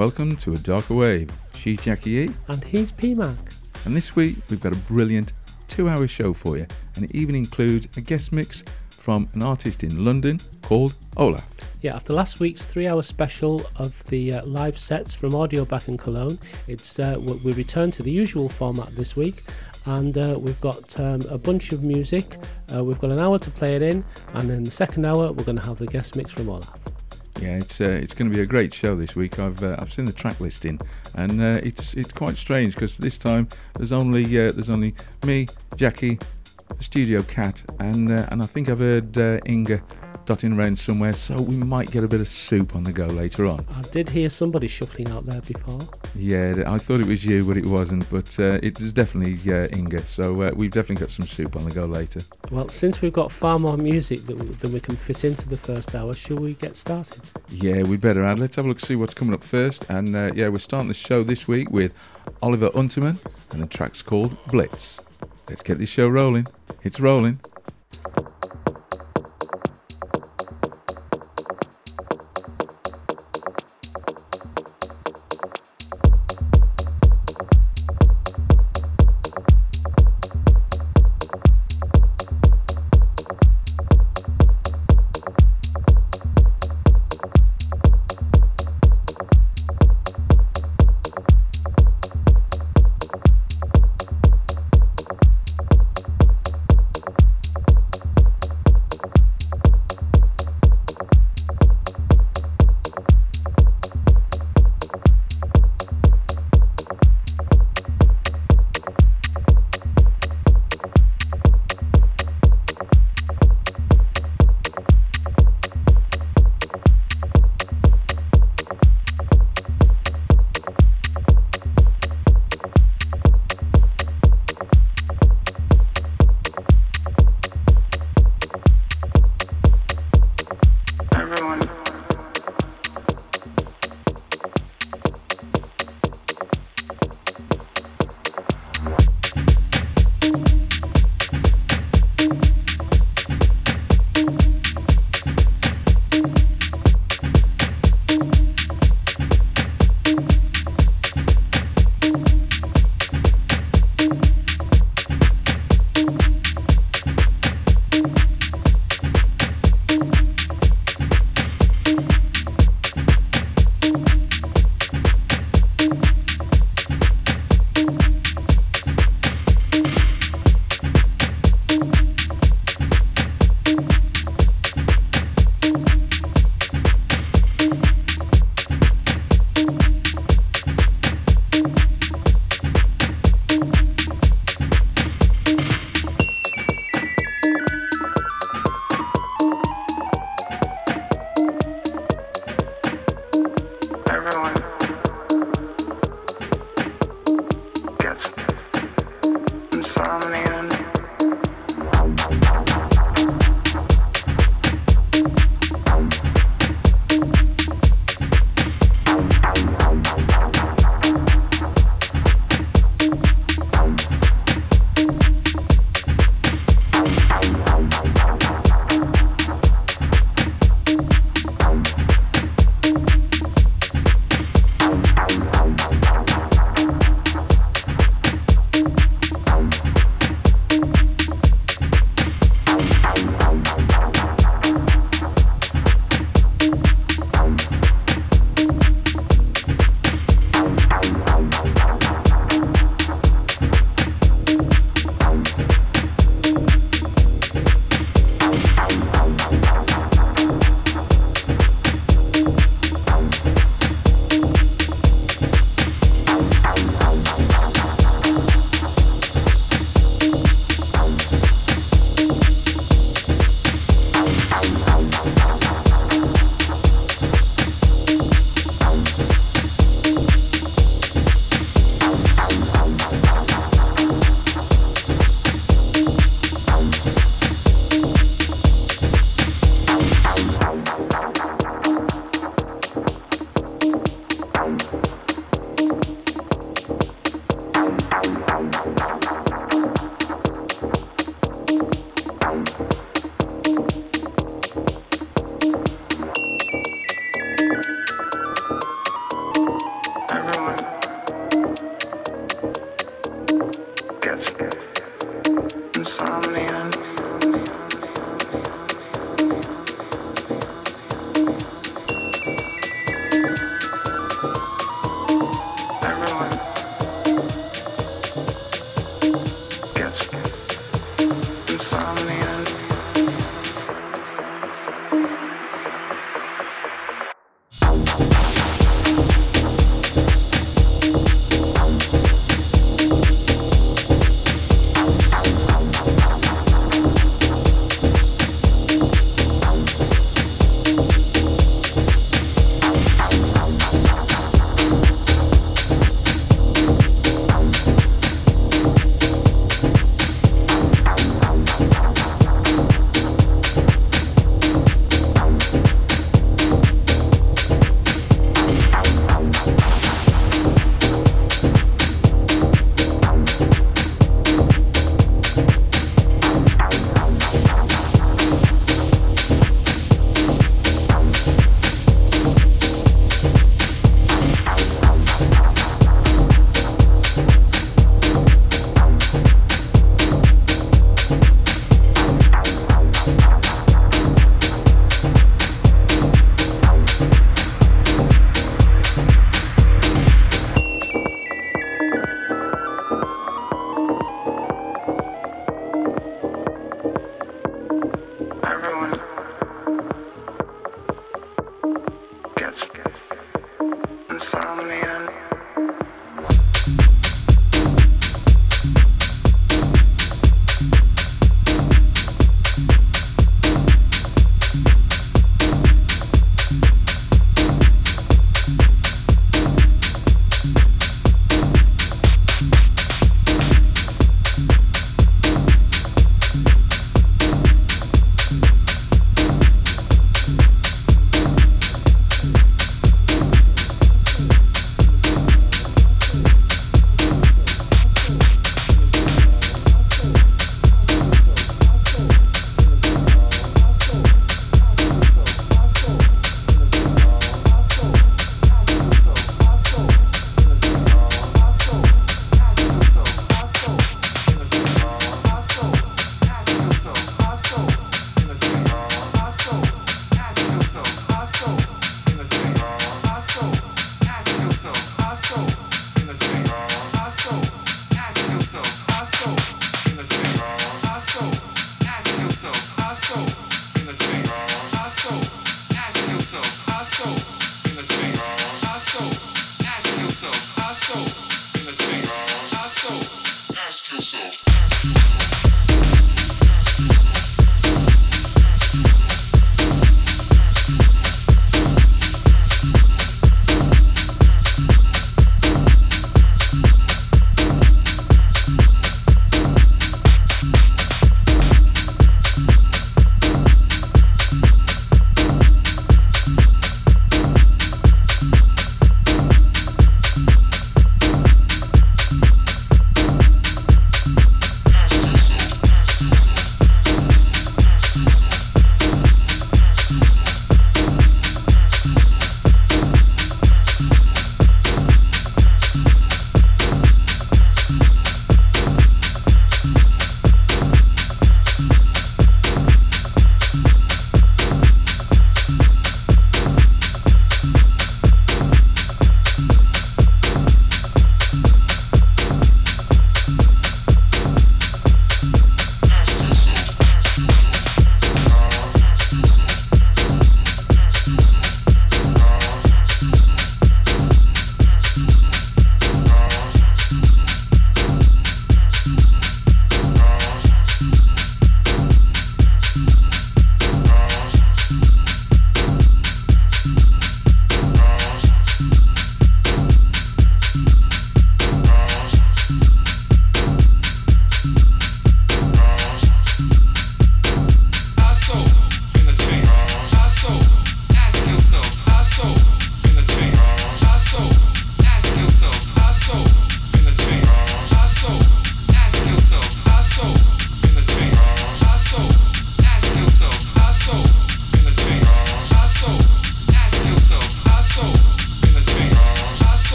Welcome to A Darker Wave. She's Jackie E, And he's PMAC. and this week we've got a brilliant two hour show for you, and it even includes a guest mix from an artist in London called Olaf. Yeah, after last week's three hour special of the uh, live sets from Audio Back in Cologne, it's uh, we return to the usual format this week. And uh, we've got um, a bunch of music. Uh, we've got an hour to play it in, and then the second hour we're going to have the guest mix from Olaf. Yeah, it's uh, it's going to be a great show this week. I've uh, I've seen the track listing, and uh, it's it's quite strange because this time there's only uh, there's only me, Jackie, the studio cat, and uh, and I think I've heard uh, Inga dotting around somewhere. So we might get a bit of soup on the go later on. I did hear somebody shuffling out there before. Yeah, I thought it was you, but it wasn't. But uh, it was definitely uh, Inga. So uh, we've definitely got some soup on the go later. Well, since we've got far more music that w- than we can fit into the first hour, shall we get started? Yeah, we better add. Let's have a look, see what's coming up first. And uh, yeah, we're starting the show this week with Oliver Huntemann, and the track's called Blitz. Let's get this show rolling. It's rolling.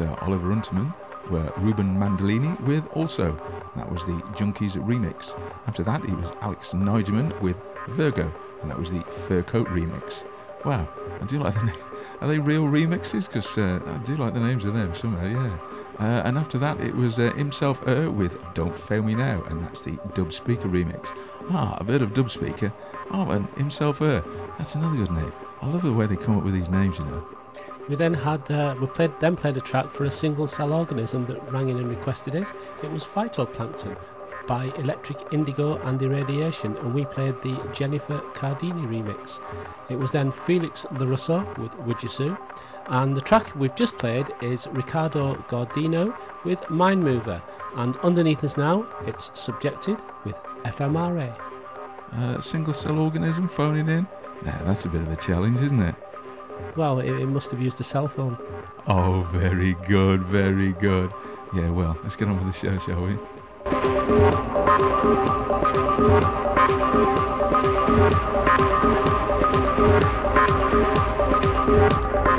After Oliver Huntemann were Rueben Mandolini with Also. That was the Junkies remix. After that, it was Alex Niggemann with Virgo, and that was the Fur Coat remix. Wow, I do like the name. Are they real remixes? Because uh, I do like the names of them somehow, yeah. Uh, and after that, it was uh, himself Er with Don't Fail Me Now, and that's the Dubspeeka remix. Ah, I've heard of Dubspeeka. Oh, and himself Er. That's another good name. I love the way they come up with these names, you know. We then had uh, we played then played a track for a single cell organism that rang in and requested it. It was Phytoplankton by Electric Indigo and Irradiation, and we played the Jennifer Cardini remix. It was then Felix Lorusso with Would You Sue, and the track we've just played is Ricardo Gordino with Mind Mover, and underneath us now it's Subjected with FMRA. Uh, single cell organism phoning in? Now, that's a bit of a challenge, isn't it? Well, it, it must have used a cell phone. Oh, very good, very good. Yeah, well, let's get on with the show, shall we? Thank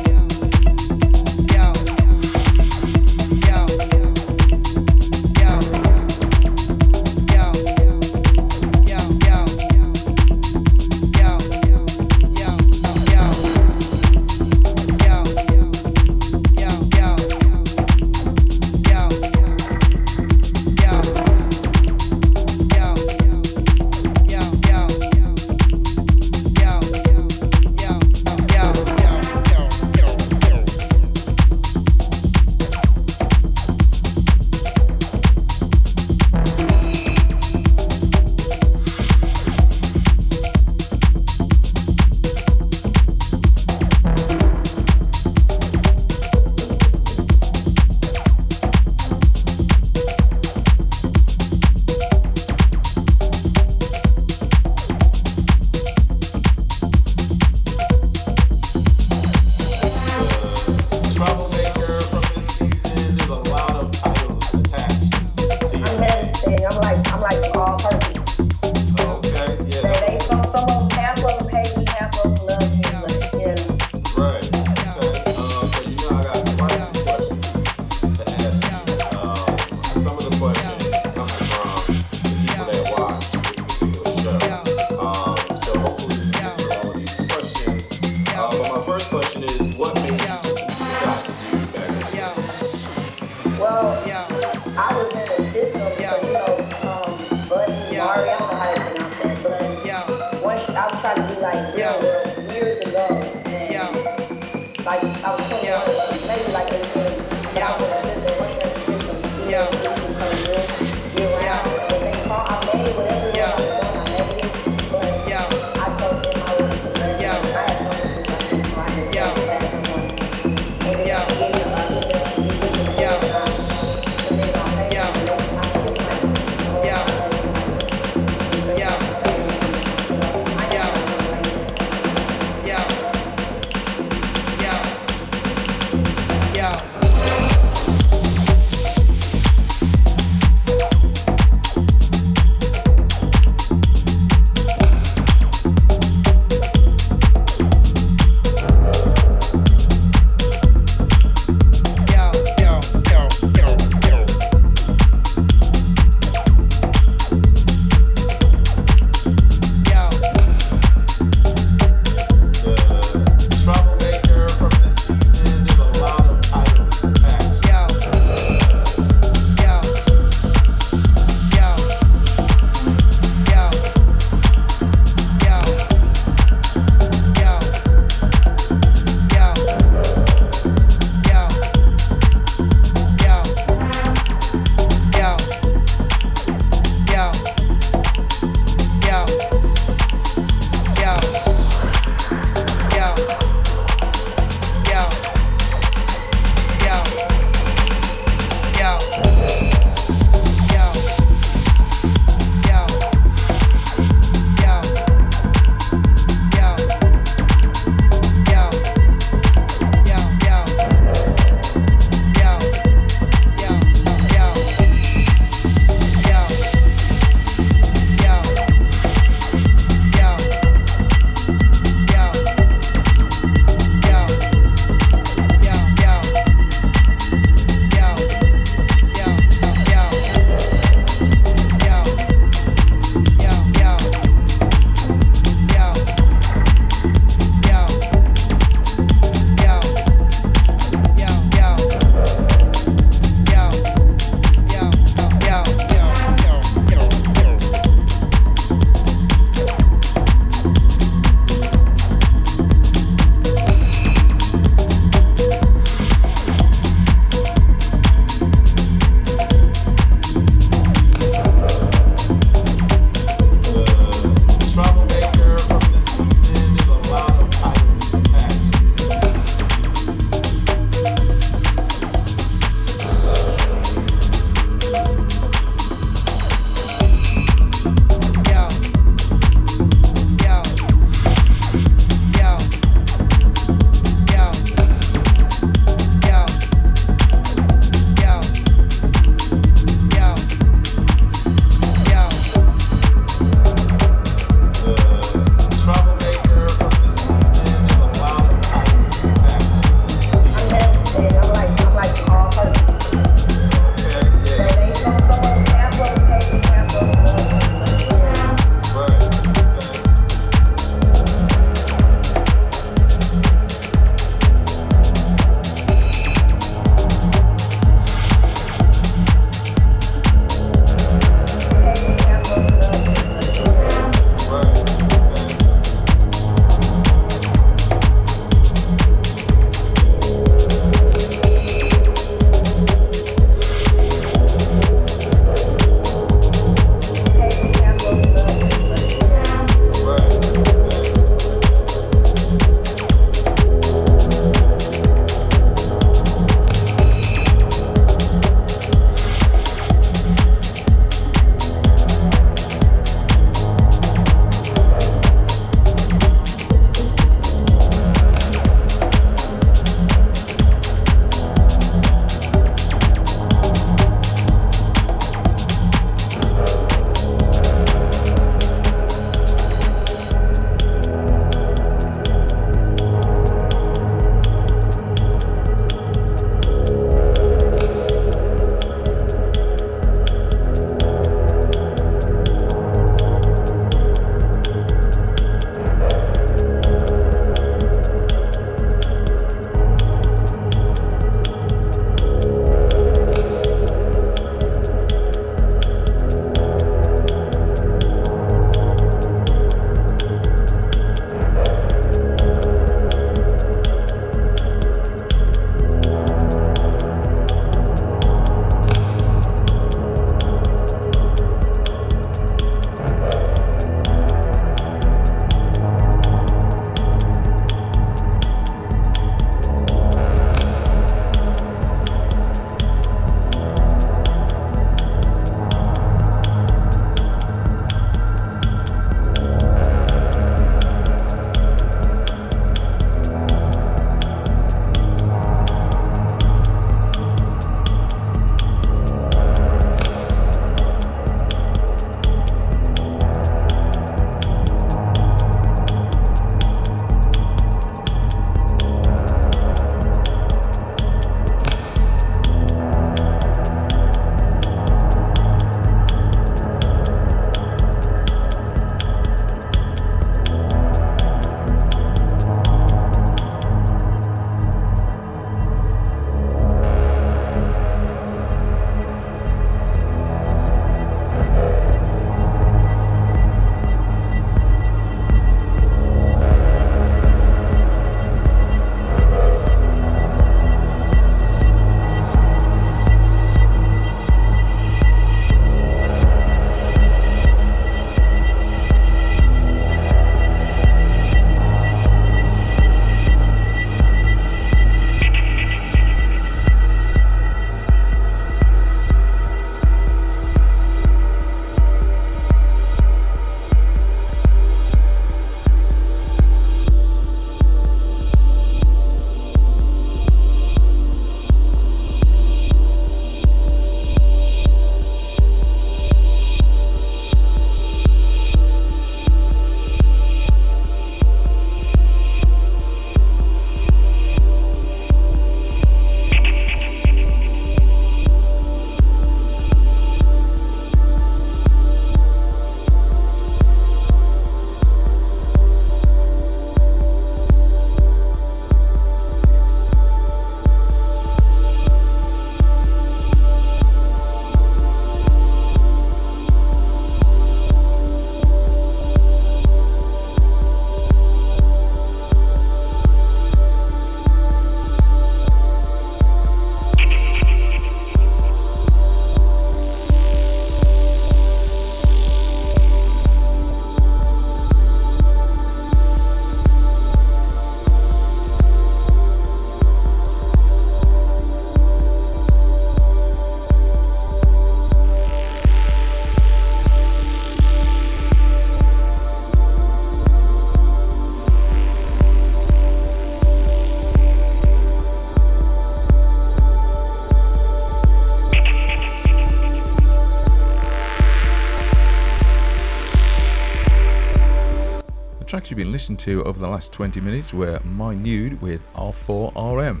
tracks you've been listening to over the last 20 minutes were Mynude with R4RM.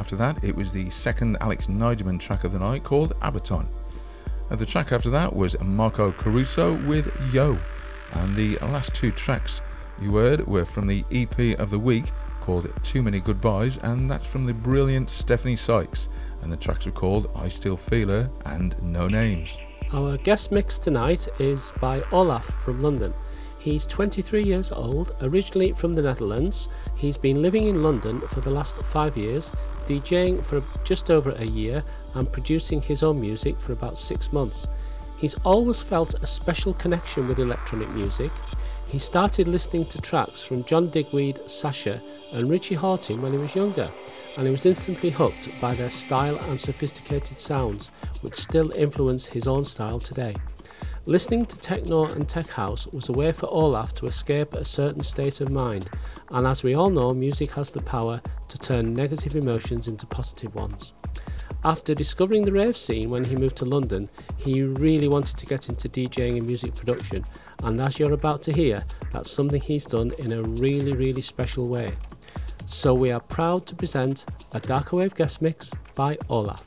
After that, it was the second Alex Niggemann track of the night called Abaton. And the track after that was Mirco Caruso with Yoh. And the last two tracks you heard were from the EP of the week called Too Many Goodbyes, and that's from the brilliant Stephanie Sykes. And the tracks were called I Still Feel Her and No Names. Our guest mix tonight is by Olaf from London. He's 23 years old, originally from the Netherlands. He's been living in London for the last five years, DJing for just over a year, and producing his own music for about six months. He's always felt a special connection with electronic music. He started listening to tracks from John Digweed, Sasha, and Richie Hawtin when he was younger, and he was instantly hooked by their style and sophisticated sounds, which still influence his own style today. Listening to techno and tech house was a way for Olaf to escape a certain state of mind, and as we all know, music has the power to turn negative emotions into positive ones. After discovering the rave scene when he moved to London, he really wanted to get into DJing and music production, and as you're about to hear, that's something he's done in a really, really special way. So we are proud to present a Darker Wave guest mix by Olaf.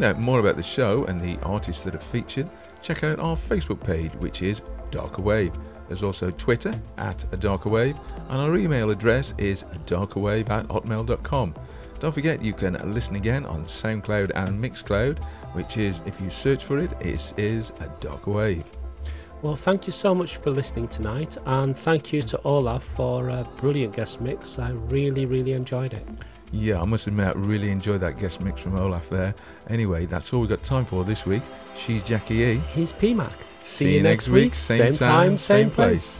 find out more about the show and the artists that are featured, check out our Facebook page, which is Darker Wave. There's also Twitter at a darker wave, and our email address is darkerwave at hotmail.com. Don't forget you can listen again on SoundCloud and Mixcloud, which is, if you search for it, it is a darker wave. Well, thank you so much for listening tonight, and thank you to Olaf for a brilliant guest mix. I really, really enjoyed it. Yeah, I must admit, I really enjoyed that guest mix from Olaf there. Anyway, that's all we've got time for this week. She's Jackie E. He's PMAC. See, you next week, same, time, same place.